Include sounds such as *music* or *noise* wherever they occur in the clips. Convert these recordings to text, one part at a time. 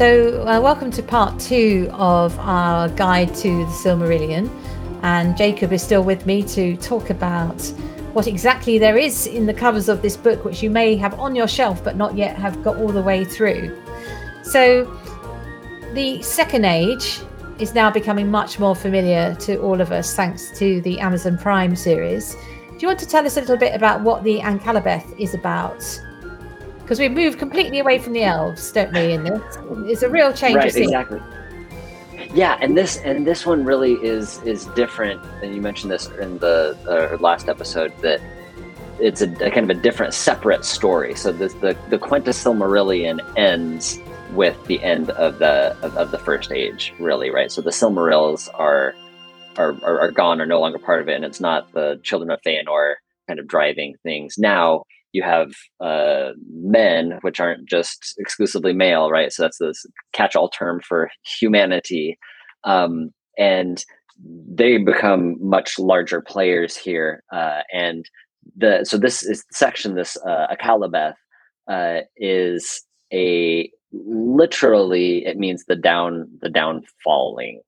So, uh, welcome to part two of our guide to the Silmarillion. And Jacob is still with me to talk about what exactly there is in the covers of this book, which you may have on your shelf but not yet have got all the way through. So, the Second Age is now becoming much more familiar to all of us thanks to the Amazon Prime series. Do you want to tell us a little bit about what the Akallabeth is about? Because we've moved completely away from the elves, don't we? In this, it's a real change. Right, exactly. Yeah, and this and this one really is is different. And you mentioned this in the uh, last episode that it's a, a, kind of a different, separate story. So this, the the Quenta Silmarillion ends with the end of the of, of, the first age, really, right? So the Silmarils are, are are are gone, are no longer part of it, and it's not the children of Feanor kind of driving things now you have uh, men, which aren't just exclusively male, right? So that's this catch-all term for humanity, um, and they become much larger players here. Uh, and the so this is section, this uh, Akallabeth, uh, is a literally it means the down the downfalling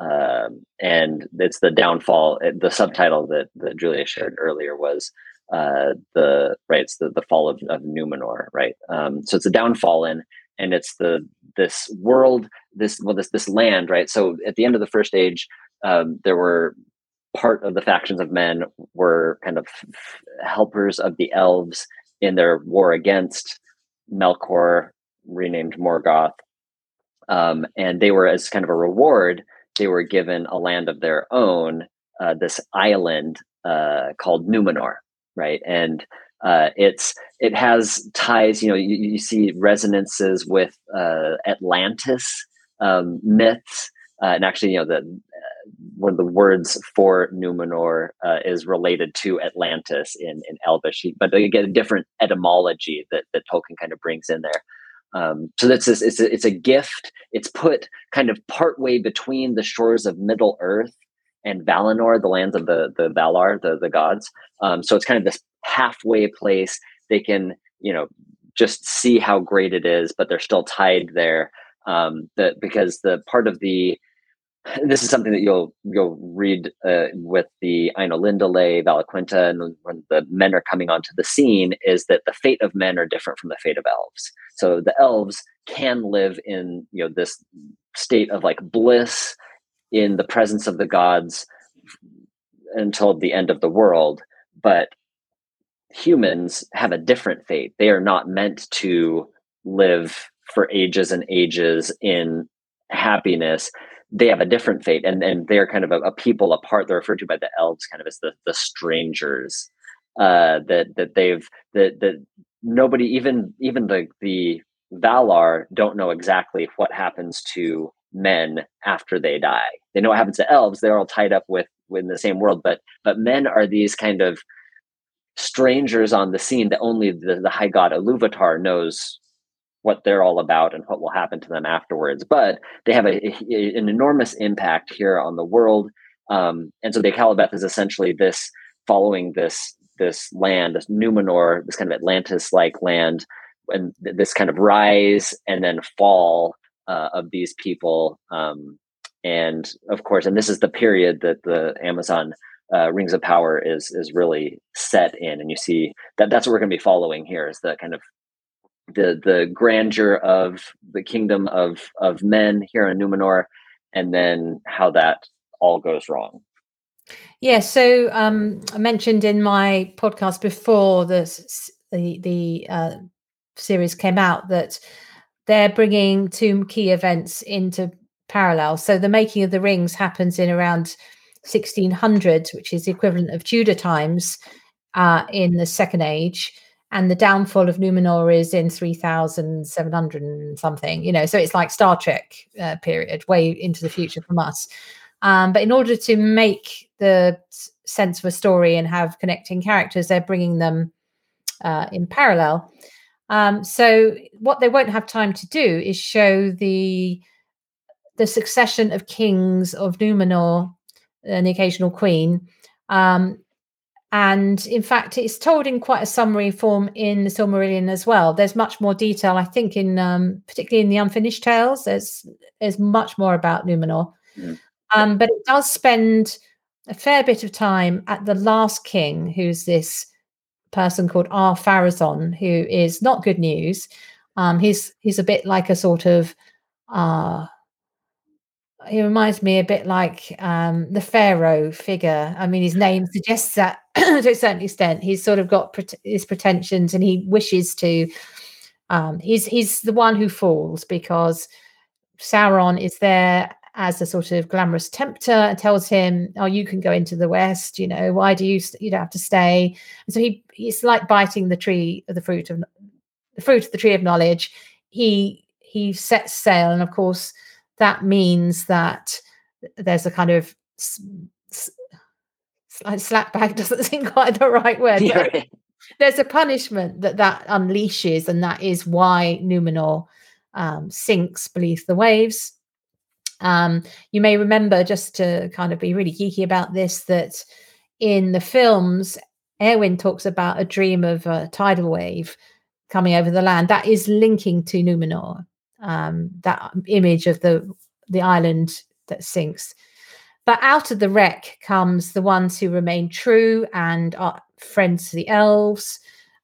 um, and it's the downfall the subtitle that, that julia shared earlier was uh, the right it's the, the fall of, of Numenor, right? Um, so it's a downfall in, and it's the this world, this well, this this land, right? So at the end of the first age, um, there were part of the factions of men were kind of helpers of the elves in their war against Melkor, renamed Morgoth, um, and they were as kind of a reward, they were given a land of their own, uh, this island uh, called Numenor, right? And uh, it's it has ties. You know, you, you see resonances with uh, Atlantis um, myths, uh, and actually, you know, the uh, one of the words for Numenor uh, is related to Atlantis in in Elvish, but they get a different etymology that that Tolkien kind of brings in there. Um, so that's this, it's a, it's a gift. It's put kind of partway between the shores of Middle Earth and Valinor, the lands of the the Valar, the the gods. Um, so it's kind of this halfway place. They can you know just see how great it is, but they're still tied there. Um, that because the part of the *laughs* this is something that you'll you'll read uh, with the Ainulindalë, Valaquenta, and when the men are coming onto the scene, is that the fate of men are different from the fate of elves. So the elves can live in you know this state of like bliss in the presence of the gods until the end of the world. But humans have a different fate. They are not meant to live for ages and ages in happiness. They have a different fate, and, and they're kind of a, a people apart. They're referred to by the elves kind of as the, the strangers. Uh, that that they've that that nobody even even the the Valar don't know exactly what happens to men after they die. They know what happens to elves; they're all tied up with in the same world. But but men are these kind of strangers on the scene that only the, the high god Iluvatar knows what they're all about and what will happen to them afterwards. But they have a, a an enormous impact here on the world. Um, and so the Akallabeth is essentially this following this this land, this Numenor, this kind of Atlantis-like land, and this kind of rise and then fall uh, of these people. Um, and of course, and this is the period that the Amazon uh, Rings of Power is is really set in, and you see that that's what we're going to be following here is the kind of the the grandeur of the kingdom of of men here in Numenor, and then how that all goes wrong. Yeah, so um, I mentioned in my podcast before this, the the uh, series came out that they're bringing two key events into parallel. So the making of the rings happens in around 1600, which is the equivalent of Tudor times uh, in the Second Age, and the downfall of Numenor is in 3700 and something. You know, so it's like Star Trek uh, period, way into the future from us. Um, but in order to make the sense of a story and have connecting characters, they're bringing them uh, in parallel. Um, so what they won't have time to do is show the the succession of kings of Numenor and the occasional queen. Um, and in fact, it's told in quite a summary form in the Silmarillion as well. There's much more detail, I think, in um, particularly in the Unfinished Tales. There's there's much more about Numenor, mm. um, but it does spend a fair bit of time at the last king, who's this person called Ar-Pharazôn, who is not good news. Um, he's he's a bit like a sort of uh, he reminds me a bit like um, the pharaoh figure. I mean, his name suggests that *clears throat* to a certain extent. He's sort of got pre- his pretensions, and he wishes to. Um, he's he's the one who falls because Sauron is there as a sort of glamorous tempter and tells him, "Oh, you can go into the west. You know, why do you you don't have to stay?" And so he he's like biting the tree of the fruit of the fruit of the tree of knowledge. He he sets sail, and of course that means that there's a kind of slap bag *laughs* doesn't seem quite the right word. Yeah. There's a punishment that that unleashes, and that is why Numenor um, sinks beneath the waves. Um, you may remember, just to kind of be really geeky about this, that in the films, Eowyn talks about a dream of a tidal wave coming over the land. That is linking to Numenor. Um, that image of the the island that sinks. But out of the wreck comes the ones who remain true and are friends to the elves.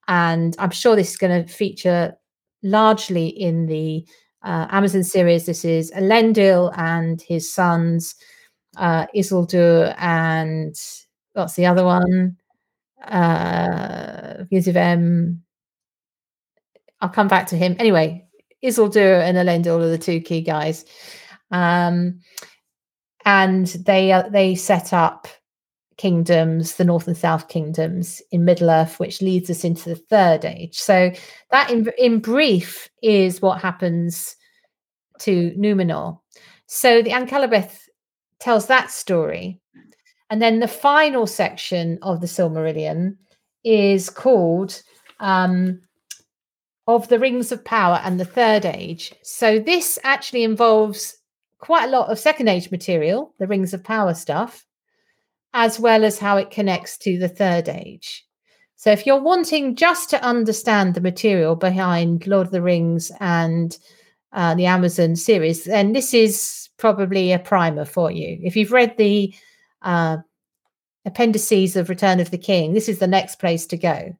And I'm sure this is going to feature largely in the uh, Amazon series. This is Elendil and his sons, uh, Isildur and what's the other one? Uh. I'll come back to him. Anyway, Isildur and Elendil are the two key guys. Um, and they uh, they set up kingdoms, the North and South kingdoms in Middle Earth, which leads us into the Third Age. So that, in, in brief, is what happens to Numenor. So the Akallabeth tells that story, and then the final section of the Silmarillion is called um, "Of the Rings of Power and the Third Age." So this actually involves quite a lot of second age material, the Rings of Power stuff, as well as how it connects to the third age. So if you're wanting just to understand the material behind Lord of the Rings and uh, the Amazon series, then this is probably a primer for you. If you've read the uh, appendices of Return of the King, this is the next place to go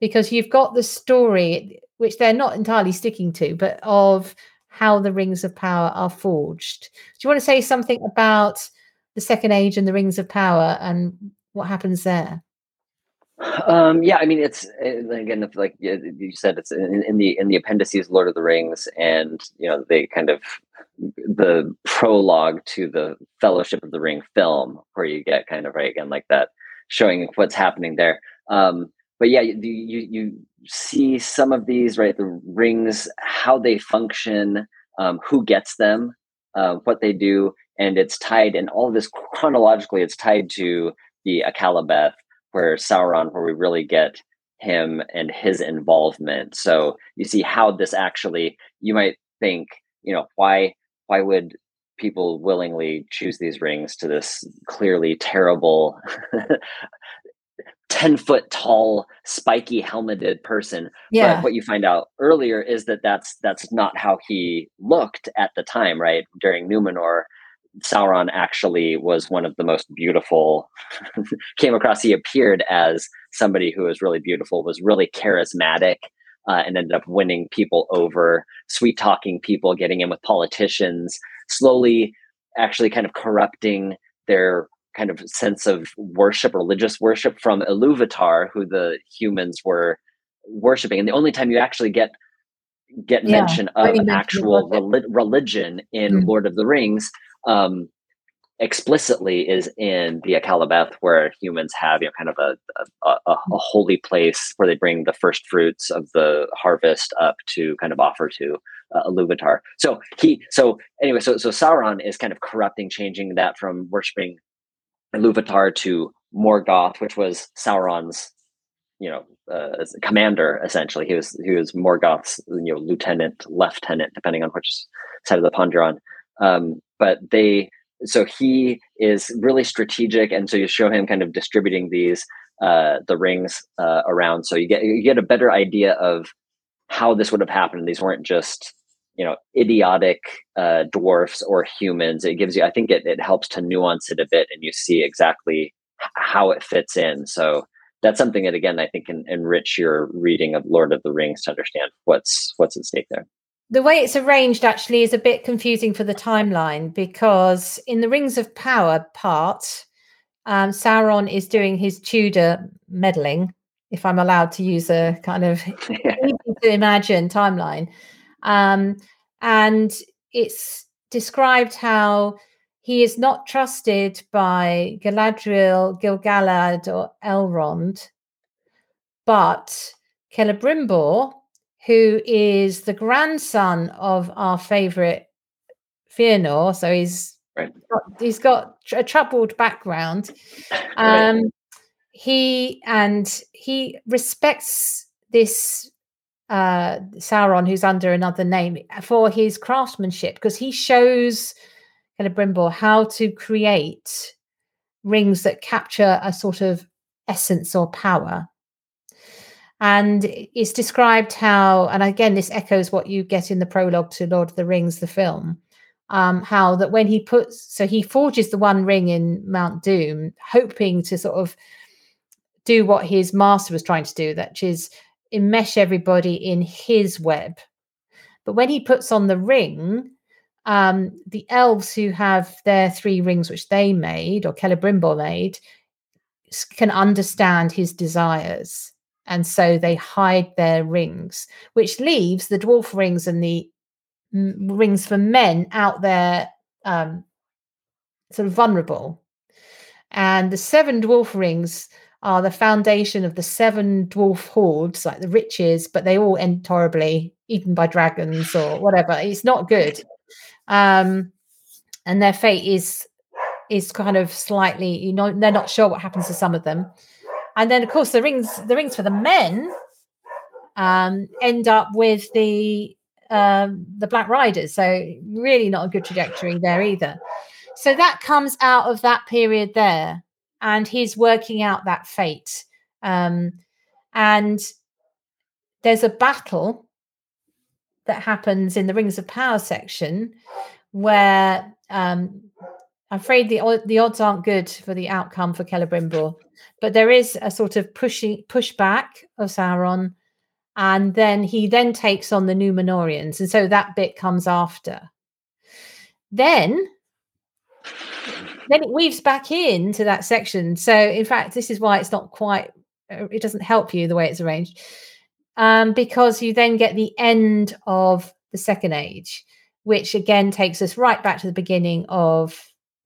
because you've got the story, which they're not entirely sticking to, but of how the rings of power are forged. Do you want to say something about the second age and the rings of power and what happens there? Um, yeah, I mean, it's again, like you said, it's in, in, the in the appendices, Lord of the Rings, and you know, they kind of the prologue to the Fellowship of the Ring film, where you get kind of right again like that, showing what's happening there. Um, but yeah, you, you you see some of these right, the rings, how they function, um, who gets them, what they do, and it's tied. And all of this chronologically, it's tied to the Akallabeth, where Sauron, where we really get him and his involvement. So you see how this actually. You might think, you know, why why would people willingly choose these rings to this clearly terrible *laughs* 10 foot tall spiky helmeted person yeah. but what you find out earlier is that that's that's not how he looked at the time right during numenor sauron actually was one of the most beautiful *laughs* came across he appeared as somebody who was really beautiful was really charismatic uh, and ended up winning people over, sweet talking people, getting in with politicians, slowly actually kind of corrupting their kind of sense of worship, religious worship from Iluvatar, who the humans were worshiping. And the only time you actually get get yeah, mention of an actual relig- religion in mm. Lord of the Rings um, explicitly is in the Akallabeth, where humans have you know kind of a a, a a, holy place where they bring the first fruits of the harvest up to kind of offer to uh, Iluvatar. So he so anyway so so Sauron is kind of corrupting, changing that from worshiping Iluvatar to Morgoth, which was Sauron's you know uh, commander essentially. He was he was Morgoth's you know lieutenant, lieutenant, depending on which side of the pond you're on. Um, but they so he is really strategic, and so you show him kind of distributing these uh, the rings uh, around, so you get you get a better idea of how this would have happened. These weren't just you know idiotic uh, dwarfs or humans. It gives you, I think, it it helps to nuance it a bit, and you see exactly how it fits in. So that's something that again I think can enrich your reading of Lord of the Rings to understand what's what's at stake there the way it's arranged actually is a bit confusing for the timeline because in the Rings of Power part, um, Sauron is doing his Tudor meddling, if I'm allowed to use a kind of *laughs* easy to imagine timeline. Um, and it's described how he is not trusted by Galadriel, Gil-galad, or Elrond, but Celebrimbor, who is the grandson of our favorite Fëanor. So he's right. he's got a troubled background. Um, right. He and he respects this uh, Sauron, who's under another name, for his craftsmanship because he shows Celebrimbor how to create rings that capture a sort of essence or power. And it's described how, and again, this echoes what you get in the prologue to Lord of the Rings, the film, um, how that when he puts, so he forges the one ring in Mount Doom, hoping to sort of do what his master was trying to do, that is enmesh everybody in his web. But when he puts on the ring, um, the elves who have their three rings, which they made or Celebrimbor made, can understand his desires and so they hide their rings, which leaves the dwarf rings and the rings for men out there um, sort of vulnerable. And the seven dwarf rings are the foundation of the seven dwarf hordes, like the riches, but they all end horribly, eaten by dragons or whatever. It's not good. Um, and their fate is is kind of slightly, you know, they're not sure what happens to some of them and then of course the rings the rings for the men um, end up with the um, the Black Riders. So really not a good trajectory there either. So that comes out of that period there, and he's working out that fate. Um, and there's a battle that happens in the Rings of Power section where um, I'm afraid the the odds aren't good for the outcome for Celebrimbor, but there is a sort of pushing pushback of Sauron, and then he then takes on the Numenoreans, and so that bit comes after. Then, then it weaves back into that section. So, in fact, this is why it's not quite. Uh, it doesn't help you the way it's arranged, um, because you then get the end of the Second Age, which again takes us right back to the beginning of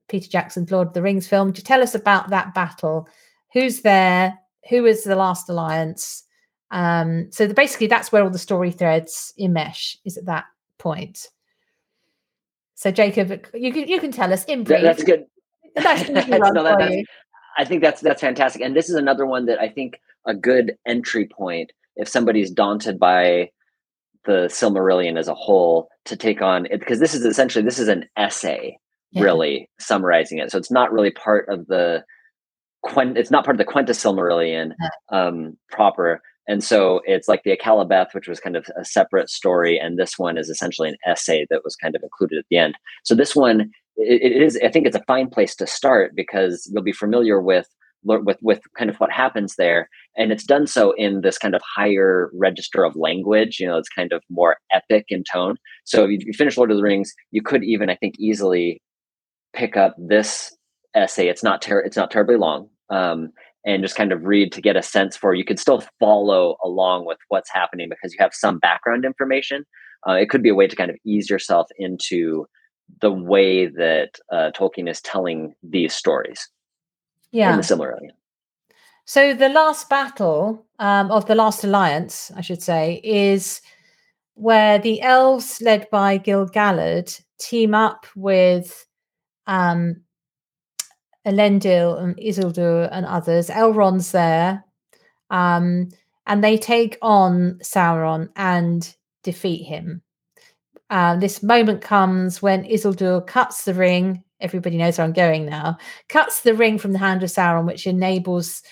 Peter Jackson's Lord of the Rings film. To tell us about that battle, who's there, who is the last alliance. Um, so the, basically, that's where all the story threads enmesh. Is at that point. So Jacob, you can you can tell us in brief. That's good. That's, *laughs* no, that, that's I think that's that's fantastic, and this is another one that I think a good entry point if somebody's daunted by the Silmarillion as a whole to take on it because this is essentially this is an essay yeah. really summarizing it. So it's not really part of the Quent. It's not part of the Quenta Silmarillion um, proper. And so it's like the Akallabeth, which was kind of a separate story, and this one is essentially an essay that was kind of included at the end. So this one, it, it is. I think it's a fine place to start because you'll be familiar with with with kind of what happens there, and it's done so in this kind of higher register of language. You know, it's kind of more epic in tone. So if you finish Lord of the Rings, you could even, I think, easily pick up this essay. It's not ter- it's not terribly long. Um, and just kind of read to get a sense for you could still follow along with what's happening because you have some background information uh, it could be a way to kind of ease yourself into the way that uh, tolkien is telling these stories yeah in the Silmarillion. so the last battle um, of the last alliance i should say is where the elves led by gil-galad team up with um, Elendil and Isildur and others. Elrond's there. Um, and they take on Sauron and defeat him. Uh, this moment comes when Isildur cuts the ring. Everybody knows where I'm going now. Cuts the ring from the hand of Sauron, which enables.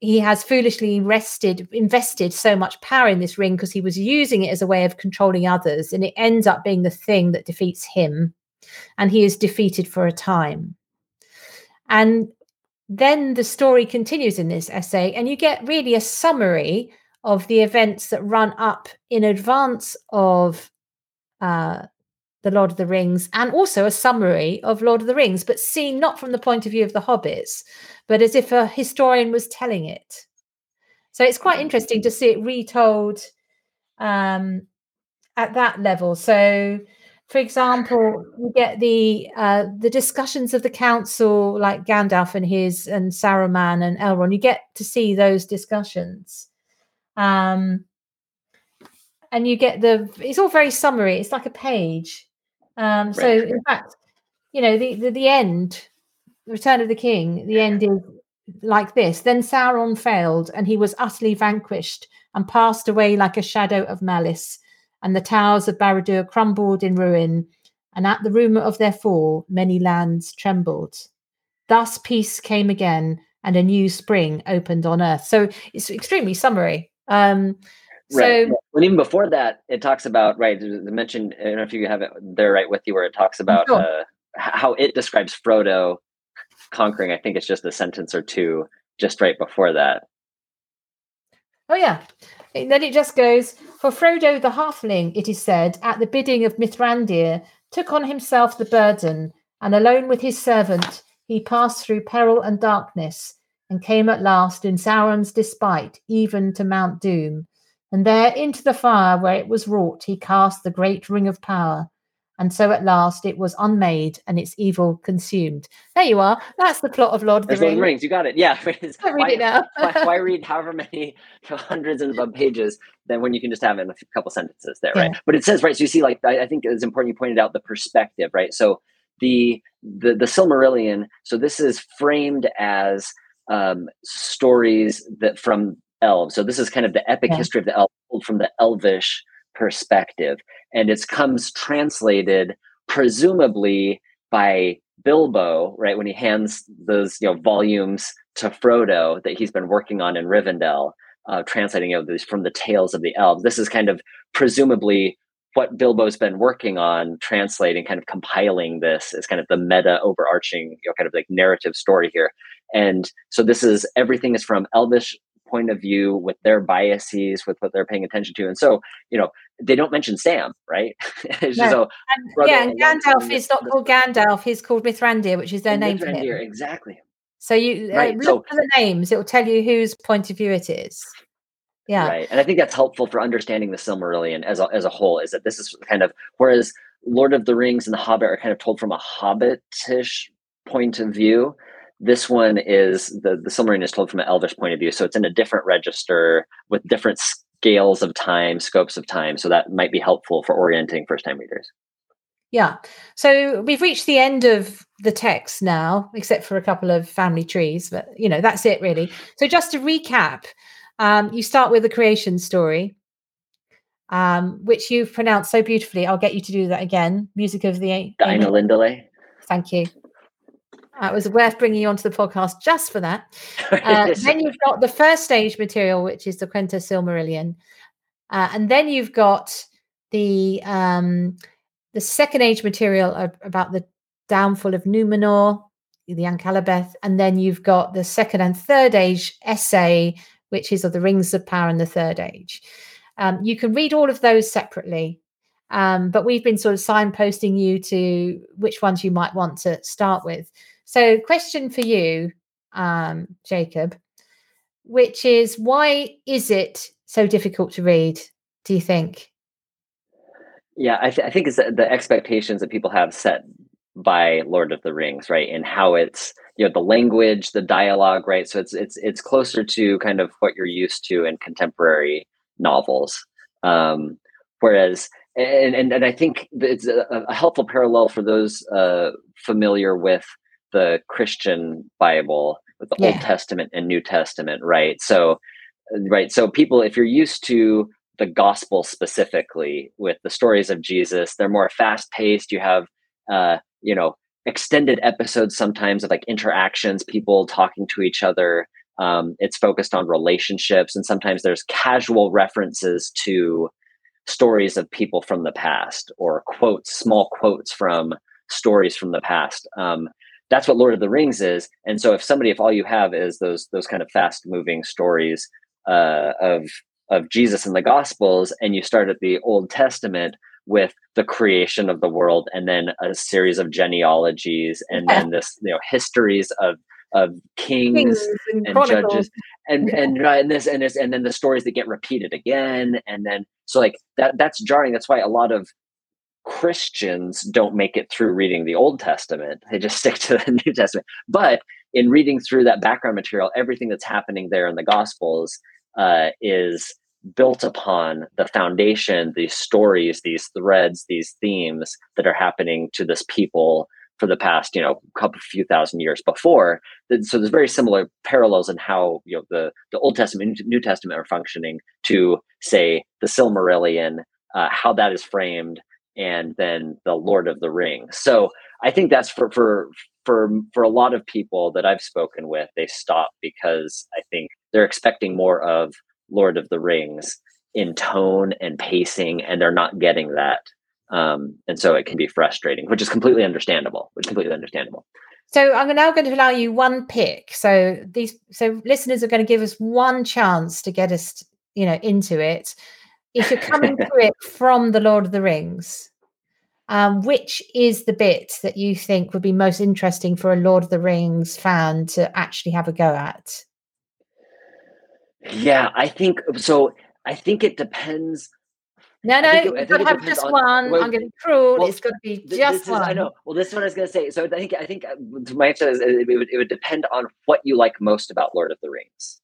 He has foolishly rested, invested so much power in this ring because he was using it as a way of controlling others, and it ends up being the thing that defeats him, and he is defeated for a time. And then the story continues in this essay, and you get really a summary of the events that run up in advance of uh, the Lord of the Rings, and also a summary of Lord of the Rings, but seen not from the point of view of the hobbits, but as if a historian was telling it. So it's quite interesting to see it retold um, at that level. So for example, you get the uh, the discussions of the council, like Gandalf and his and Saruman and Elrond. You get to see those discussions, um, and you get the. It's all very summary. It's like a page. Um, so, right. in fact, you know the, the the end, Return of the King. The end is like this. Then Sauron failed, and he was utterly vanquished and passed away like a shadow of malice and the towers of Barad-dûr crumbled in ruin, and at the rumour of their fall, many lands trembled. Thus peace came again, and a new spring opened on earth. So it's extremely summary. Um, right. So, and even before that, it talks about right. The mention. I don't know if you have it there right with you, where it talks about sure. uh, how it describes Frodo conquering. I think it's just a sentence or two just right before that. Oh yeah, and then it just goes For Frodo the halfling, it is said, at the bidding of Mithrandir, took on himself the burden, and alone with his servant, he passed through peril and darkness, and came at last in Sauron's despite, even to Mount Doom. And there into the fire where it was wrought, he cast the great ring of power, and so at last it was unmade and its evil consumed. There you are. That's the plot of Lord of the Rings. Lord Rings. You got it. Yeah. *laughs* I read why, it now. why, why, *laughs* read however many *laughs* hundreds of pages than when you can just have it in a couple sentences there, yeah. right? But it says right. So you see, like I, I think it's important you pointed out the perspective, right? So the the the Silmarillion. So this is framed as um, stories that from elves. So this is kind of the epic yeah. history of the elves from the elvish perspective and it comes translated presumably by Bilbo, right, when he hands those you know volumes to Frodo that he's been working on in Rivendell, uh, translating you know, these from the tales of the elves. This is kind of presumably what Bilbo's been working on, translating, kind of compiling this as kind of the meta overarching, you know, kind of like narrative story here. And so this is everything is from Elvish point of view with their biases with what they're paying attention to and so you know they don't mention sam right? *laughs* No. so, and, yeah and gandalf is not called gandalf he's called mithrandir which is their name mithrandir, exactly. So you uh, right. uh, look so, for the names it will tell you whose point of view it is. Yeah. Right and i think that's helpful for understanding the silmarillion as a, as a whole is that this is kind of whereas lord of the rings and the hobbit are kind of told from a hobbitish point of view this one is the the Silmarillion is told from an Elvish point of view, so it's in a different register with different scales of time, scopes of time. So that might be helpful for orienting first time readers. Yeah. So we've reached the end of the text now, except for a couple of family trees, but you know, that's it really. So just to recap, um, you start with the creation story, um, which you've pronounced so beautifully. I'll get you to do that again. Music of the Ainulindalë. Thank you. Uh, it was worth bringing you onto the podcast just for that. Uh, *laughs* then you've got the first stage material, which is the Quenta Silmarillion, uh, and then you've got the um, the second age material about the downfall of Numenor, the Akallabeth, and then you've got the second and third age essay which is of the Rings of Power and the Third Age. Um, you can read all of those separately, um, but we've been sort of signposting you to which ones you might want to start with. So, question for you, um, Jacob, which is why is it so difficult to read? Do you think? Yeah, I, th- I think it's the expectations that people have set by Lord of the Rings, right? And how it's you know the language, the dialogue, right? So it's it's it's closer to kind of what you're used to in contemporary novels. Um, whereas, and, and and I think it's a, a helpful parallel for those uh, familiar with the Christian Bible, with the yeah. Old Testament and New Testament, right? So, right. So people, if you're used to the gospel specifically with the stories of Jesus, they're more fast paced. You have uh, you know extended episodes sometimes of like interactions people talking to each other um, it's focused on relationships and sometimes there's casual references to stories of people from the past or quotes small quotes from stories from the past um, that's what lord of the rings is and so if somebody if all you have is those those kind of fast moving stories uh, of of jesus and the gospels and you start at the old testament with the creation of the world and then a series of genealogies and yeah. then this you know histories of of kings, kings and, and judges and yeah. and and this and this and then the stories that get repeated again and then so like that that's jarring that's why a lot of Christians don't make it through reading the Old Testament. They just *laughs* stick to the New Testament. But in reading through that background material, everything that's happening there in the Gospels uh, is built upon the foundation, these stories, these threads, these themes that are happening to this people for the past, you know, couple few thousand years before. So there's very similar parallels in how you know the the Old Testament, New Testament are functioning to say the Silmarillion, uh, how that is framed, and then the Lord of the Rings. So I think that's for for for for a lot of people that I've spoken with, they stop because I think they're expecting more of Lord of the Rings in tone and pacing, and they're not getting that. Um, and so it can be frustrating, which is completely understandable. Which is completely understandable. So I'm now going to allow you one pick. So these, so listeners are going to give us one chance to get us, you know, into it. If you're coming *laughs* to it from the Lord of the Rings, um, which is the bit that you think would be most interesting for a Lord of the Rings fan to actually have a go at? Yeah, I think so. I think it depends. No, no, you've got to have just on, one. Well, I'm going to be cruel. Well, it's going to be just one. I know. Well, this one I was going to say. So I think I think my answer is it would, it would depend on what you like most about Lord of the Rings.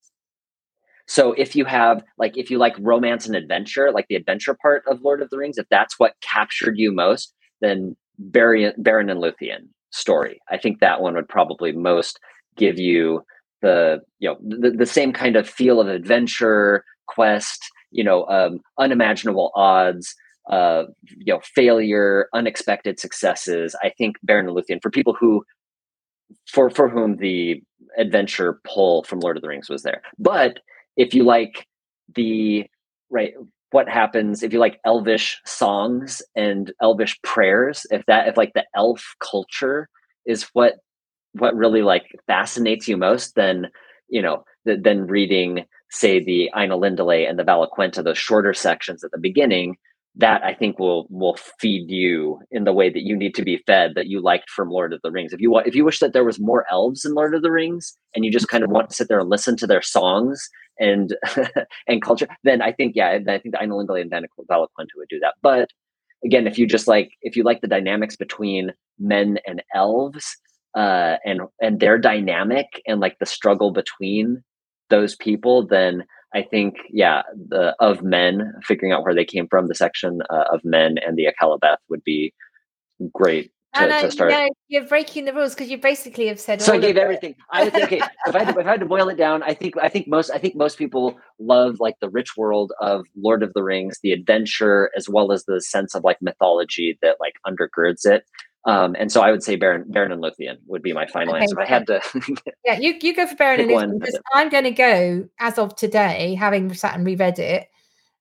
So if you have like if you like romance and adventure, like the adventure part of Lord of the Rings, if that's what captured you most, then Baron, Beren and Luthien story. I think that one would probably most give you the you know the, the same kind of feel of adventure quest you know um, unimaginable odds uh, you know failure unexpected successes i think Baron and Luthien for people who for for whom the adventure pull from lord of the rings was there but if you like the right what happens if you like elvish songs and elvish prayers if that if like the elf culture is what what really like fascinates you most then you know th- than reading say the Ainulindalë and the Valaquenta, those shorter sections at the beginning, that I think will will feed you in the way that you need to be fed that you liked from Lord of the Rings. If you want, if you wish that there was more elves in Lord of the Rings, and you just kind of want to sit there and listen to their songs and *laughs* and culture, then I think yeah, I think the Ainulindalë and Valaquenta would do that. But again, if you just like if you like the dynamics between men and elves, uh, and and their dynamic and like the struggle between those people, then I think yeah, the of men figuring out where they came from, the section uh, of men and the Akallabeth would be great to, to, start. No, you're breaking the rules because you basically have said. So I gave everything. I would think okay, if I, had to, if I had to boil it down, I think I think most I think most people love like the rich world of Lord of the Rings, the adventure, as well as the sense of like mythology that like undergirds it. Um, and so I would say Baron, Beren and Luthien would be my final okay, answer. I had to. *laughs* yeah, you, you go for Baron and Luthien because I'm going to go as of today, having sat and reread it,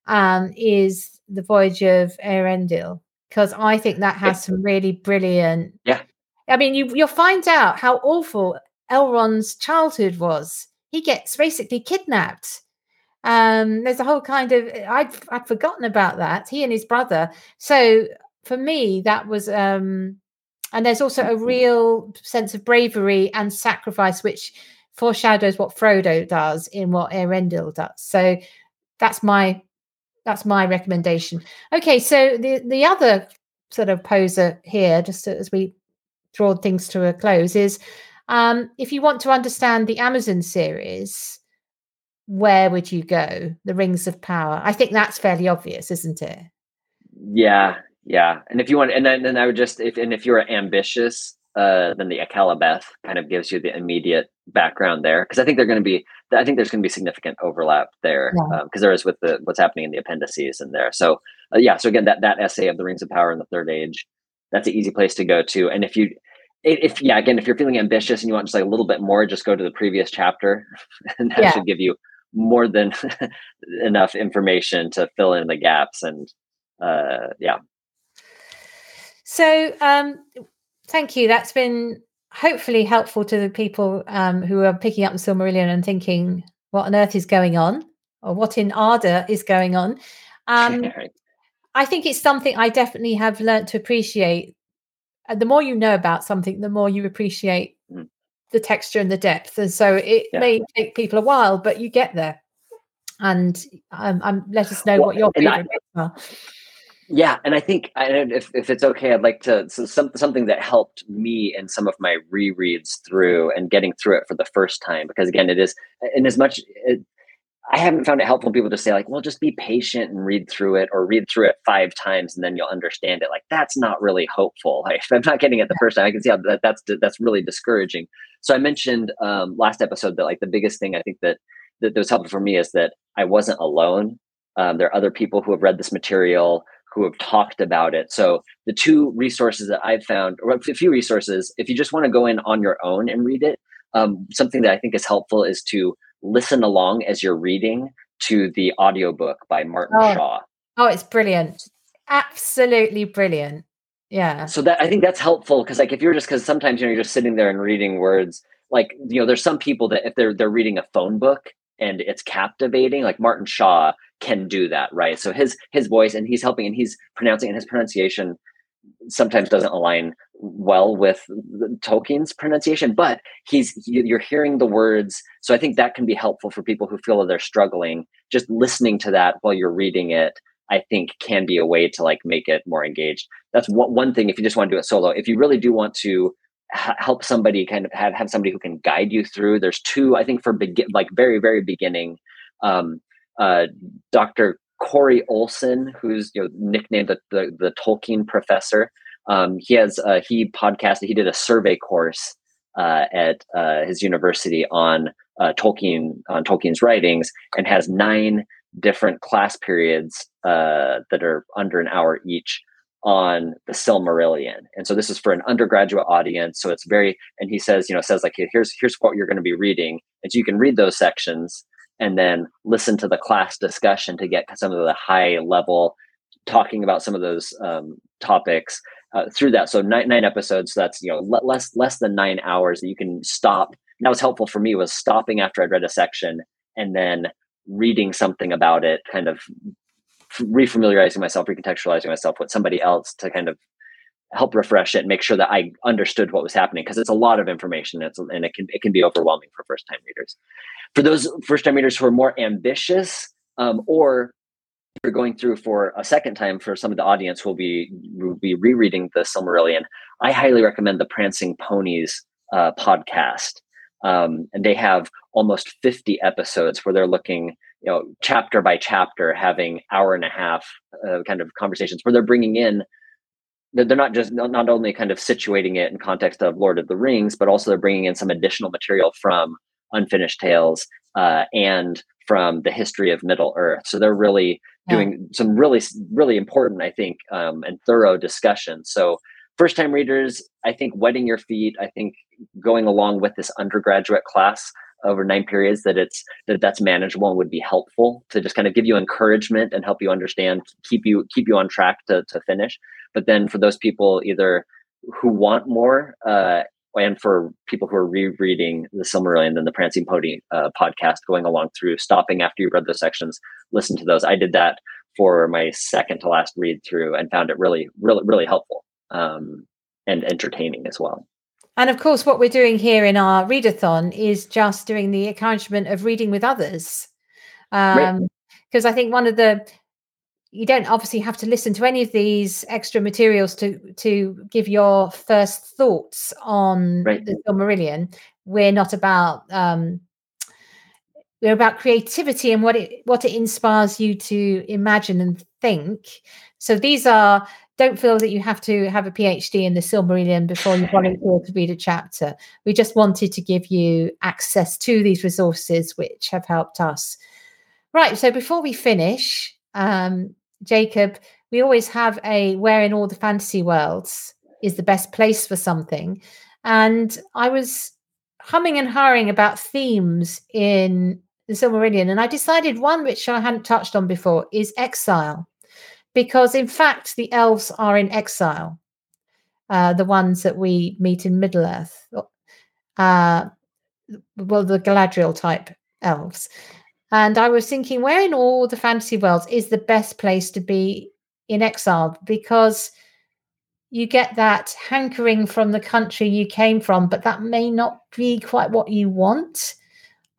um, is the Voyage of Eärendil because I think that has some really brilliant. Yeah. I mean, you you'll find out how awful Elrond's childhood was. He gets basically kidnapped Um, there's a whole kind of I'd I'd forgotten about that. He and his brother. So for me, that was um, and there's also a real sense of bravery and sacrifice, which foreshadows what Frodo does in what Eärendil does. So that's my that's my recommendation. Okay, so the the other sort of poser here, just as we draw things to a close, is um, if you want to understand the Amazon series, where would you go? The Rings of Power. I think that's fairly obvious, isn't it? Yeah, yeah. And if you want, and then, then I would just, if and if you're ambitious, uh, then the Akallabeth kind of gives you the immediate background there, because I think they're going to be, I think there's going to be significant overlap there, because yeah. um, there is with the what's happening in the appendices in there. So uh, yeah, so again, that that essay of the Rings of Power in the Third Age, that's an easy place to go to. And if you if yeah again if you're feeling ambitious and you want just like a little bit more just go to the previous chapter *laughs* and that yeah. should give you more than *laughs* enough information to fill in the gaps and uh yeah so um thank you that's been hopefully helpful to the people um who are picking up the silmarillion and thinking what on earth is going on or what in Arda is going on um i think it's something i definitely have learned to appreciate the more you know about something, the more you appreciate mm. the texture and the depth. And so it yeah. may take people a while, but you get there. And um, um, let us know well, what your favorite I, are. Yeah, and I think if, if it's okay, I'd like to so some, something that helped me in some of my rereads through and getting through it for the first time because again, it is in as much it, I haven't found it helpful people to say like, well, just be patient and read through it or read through it five times and then you'll understand it. Like that's not really hopeful. Like, *laughs* if I'm not getting it the first time, I can see how that, that's that's really discouraging. So I mentioned um, last episode that like the biggest thing I think that that was helpful for me is that I wasn't alone. Um, there are other people who have read this material who have talked about it. So the two resources that I've found, or a few resources, if you just want to go in on your own and read it, um, something that I think is helpful is to listen along as you're reading to the audiobook by Martin oh. Shaw. Oh, it's brilliant. Absolutely brilliant. Yeah. So that I think that's helpful because like if you're just because sometimes you know you're just sitting there and reading words like you know there's some people that if they're they're reading a phone book and it's captivating like Martin Shaw can do that right so his his voice and he's helping and he's pronouncing and his pronunciation sometimes doesn't align well with Tolkien's pronunciation, but he's you're hearing the words. So I think that can be helpful for people who feel they're struggling. Just listening to that while you're reading it, I think can be a way to like make it more engaged. That's one, one thing if you just want to do it solo. If you really do want to help somebody kind of have, have somebody who can guide you through, there's two, I think for begin like very, very beginning, um, uh, Dr. Corey Olsen, who's you know nicknamed the, the, the Tolkien professor. Um, he has uh, he podcasted. He did a survey course uh, at uh, his university on uh, Tolkien on Tolkien's writings, and has nine different class periods uh, that are under an hour each on the Silmarillion. And so this is for an undergraduate audience. So it's very and he says you know says like here's here's what you're going to be reading, and so you can read those sections and then listen to the class discussion to get some of the high level talking about some of those um, topics uh, through that. So nine, nine episodes. So that's you know less less than nine hours that you can stop. And that was helpful for me was stopping after I'd read a section and then reading something about it, kind of refamiliarizing myself, recontextualizing myself with somebody else to kind of help refresh it, and make sure that I understood what was happening because it's a lot of information. It's, and it can it can be overwhelming for first time readers. For those first time readers who are more ambitious, um, or you're going through for a second time for some of the audience will be will be rereading the Silmarillion, I highly recommend the Prancing Ponies uh, podcast. Um, and they have almost 50 episodes where they're looking, you know, chapter by chapter, having hour and a half uh, kind of conversations where they're bringing in they're not just not only kind of situating it in context of Lord of the Rings, but also they're bringing in some additional material from Unfinished Tales uh, and from the history of Middle Earth. So they're really yeah. doing some really really important, I think, um, and thorough discussion. So first time readers, I think wetting your feet. I think going along with this undergraduate class over nine periods that it's that that's manageable and would be helpful to just kind of give you encouragement and help you understand keep you keep you on track to, to finish but then for those people either who want more uh, and for people who are rereading the Silmarillion and the Prancing Pony uh, podcast, going along through, stopping after you read those sections, listen to those. I did that for my second to last read through and found it really, really, really helpful um, and entertaining as well. And of course, what we're doing here in our readathon is just doing the encouragement of reading with others. Because um, right. I think one of the you don't obviously have to listen to any of these extra materials to to give your first thoughts on right. the Silmarillion. We're not about um, we're about creativity and what it what it inspires you to imagine and think. So these are don't feel that you have to have a PhD in the Silmarillion before you volunteer to read a chapter. We just wanted to give you access to these resources which have helped us. Right. So before we finish, um, Jacob, we always have a where in all the fantasy worlds is the best place for something. And I was humming and hurrying about themes in the Silmarillion, and I decided one which I hadn't touched on before is exile, because in fact the elves are in exile, uh, the ones that we meet in Middle Earth, uh, well, the Galadriel type elves. And I was thinking, where in all the fantasy worlds is the best place to be in exile? Because you get that hankering from the country you came from, but that may not be quite what you want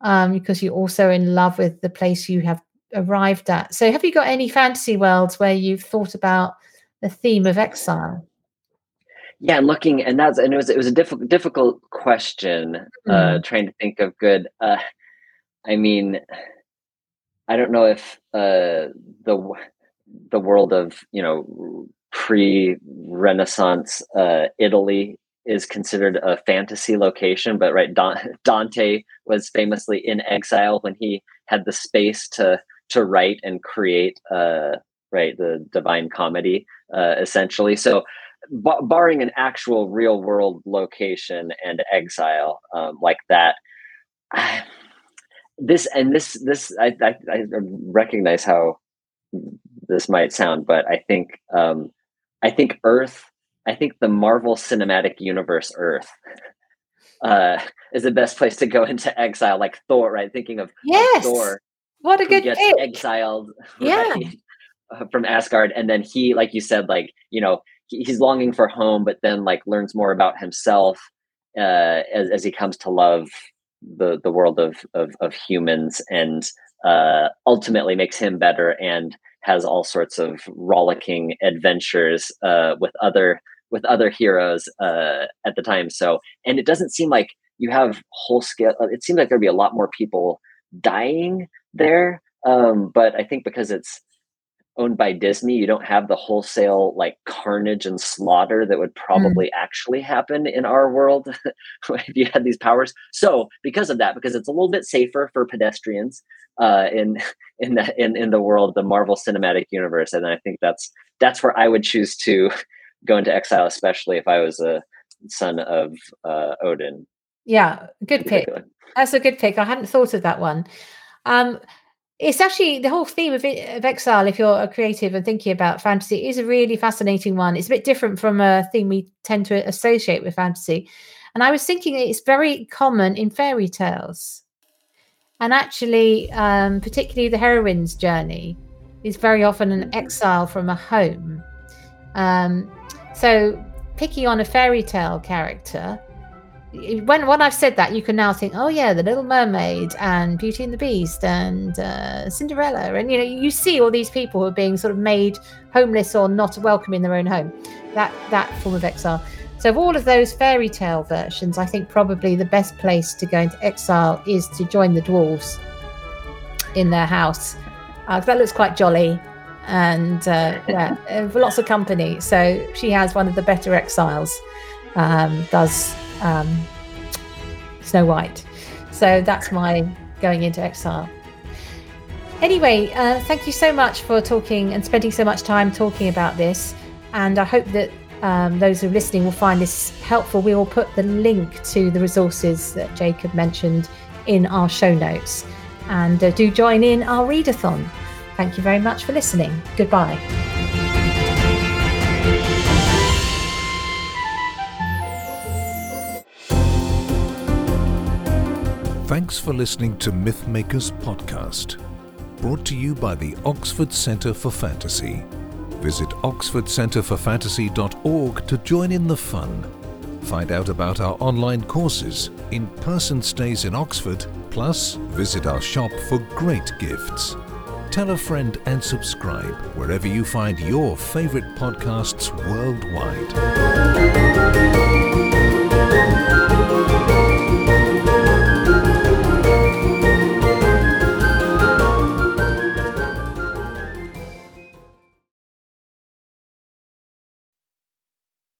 um, because you're also in love with the place you have arrived at. So, have you got any fantasy worlds where you've thought about the theme of exile? Yeah, looking, and that's and it was it was a difficult difficult question. Mm. Uh, trying to think of good. Uh, I mean, I don't know if uh, the the world of you know pre-Renaissance uh, Italy is considered a fantasy location, but right, Dante was famously in exile when he had the space to to write and create uh, right the Divine Comedy, uh, essentially. So, b- barring an actual real world location and exile um, like that. I, this and this this I, I, I recognize how this might sound, but I think um, I think Earth. I think the Marvel Cinematic Universe Earth *laughs* uh, is the best place to go into exile, like Thor. Right, thinking of, yes. Of Thor. What a good gets pick. exiled. *laughs* Yeah. Right, from Asgard, and then he, like you said, like you know, he, he's longing for home, but then like learns more about himself uh, as as he comes to love the the world of of, of humans and uh, ultimately makes him better and has all sorts of rollicking adventures uh, with other with other heroes uh, at the time. So, and it doesn't seem like you have whole scale. Uh, it seems like there'd be a lot more people dying there. Um, but I think because it's owned by Disney, you don't have the wholesale like carnage and slaughter that would mm. probably mm. actually happen in our world *laughs* if you had these powers. So because of that, because it's a little bit safer for pedestrians uh, in *laughs* in the in, in the world, the Marvel Cinematic Universe, and I think that's that's where I would choose to *laughs* go into exile, especially if I was a son of uh, Odin. Yeah, good pick. That's a good pick. I hadn't thought of that one. Um, it's actually the whole theme of, of exile if you're a creative and thinking about fantasy is a really fascinating one. It's a bit different from a theme we tend to associate with fantasy. And i was thinking it's very common in fairy tales. And actually um, particularly the heroine's journey is very often an exile from a home. Um, so picking on a fairy tale character when when I've said that, you can now think, oh yeah, the Little Mermaid and Beauty and the Beast and uh, Cinderella, and you know, you see all these people who are being sort of made homeless or not welcome in their own home. That that form of exile. So, of all of those fairy tale versions, I think probably the best place to go into exile is to join the dwarves in their house. Uh, that looks quite jolly and uh, yeah, *laughs* lots of company. So she has one of the better exiles. Um, does um, Snow White. So that's my going into exile. Anyway, uh, thank you so much for talking and spending so much time talking about this. And I hope that um, those who are listening will find this helpful. We will put the link to the resources that Jacob mentioned in our show notes. And uh, do join in our readathon. Thank you very much for listening. Goodbye. Thanks for listening to Mythmakers Podcast, brought to you by the Oxford Centre for Fantasy. Visit oxfordcentreforfantasy.org to join in the fun. Find out about our online courses, in person stays in Oxford, plus visit our shop for great gifts. Tell a friend and subscribe wherever you find your favourite podcasts worldwide.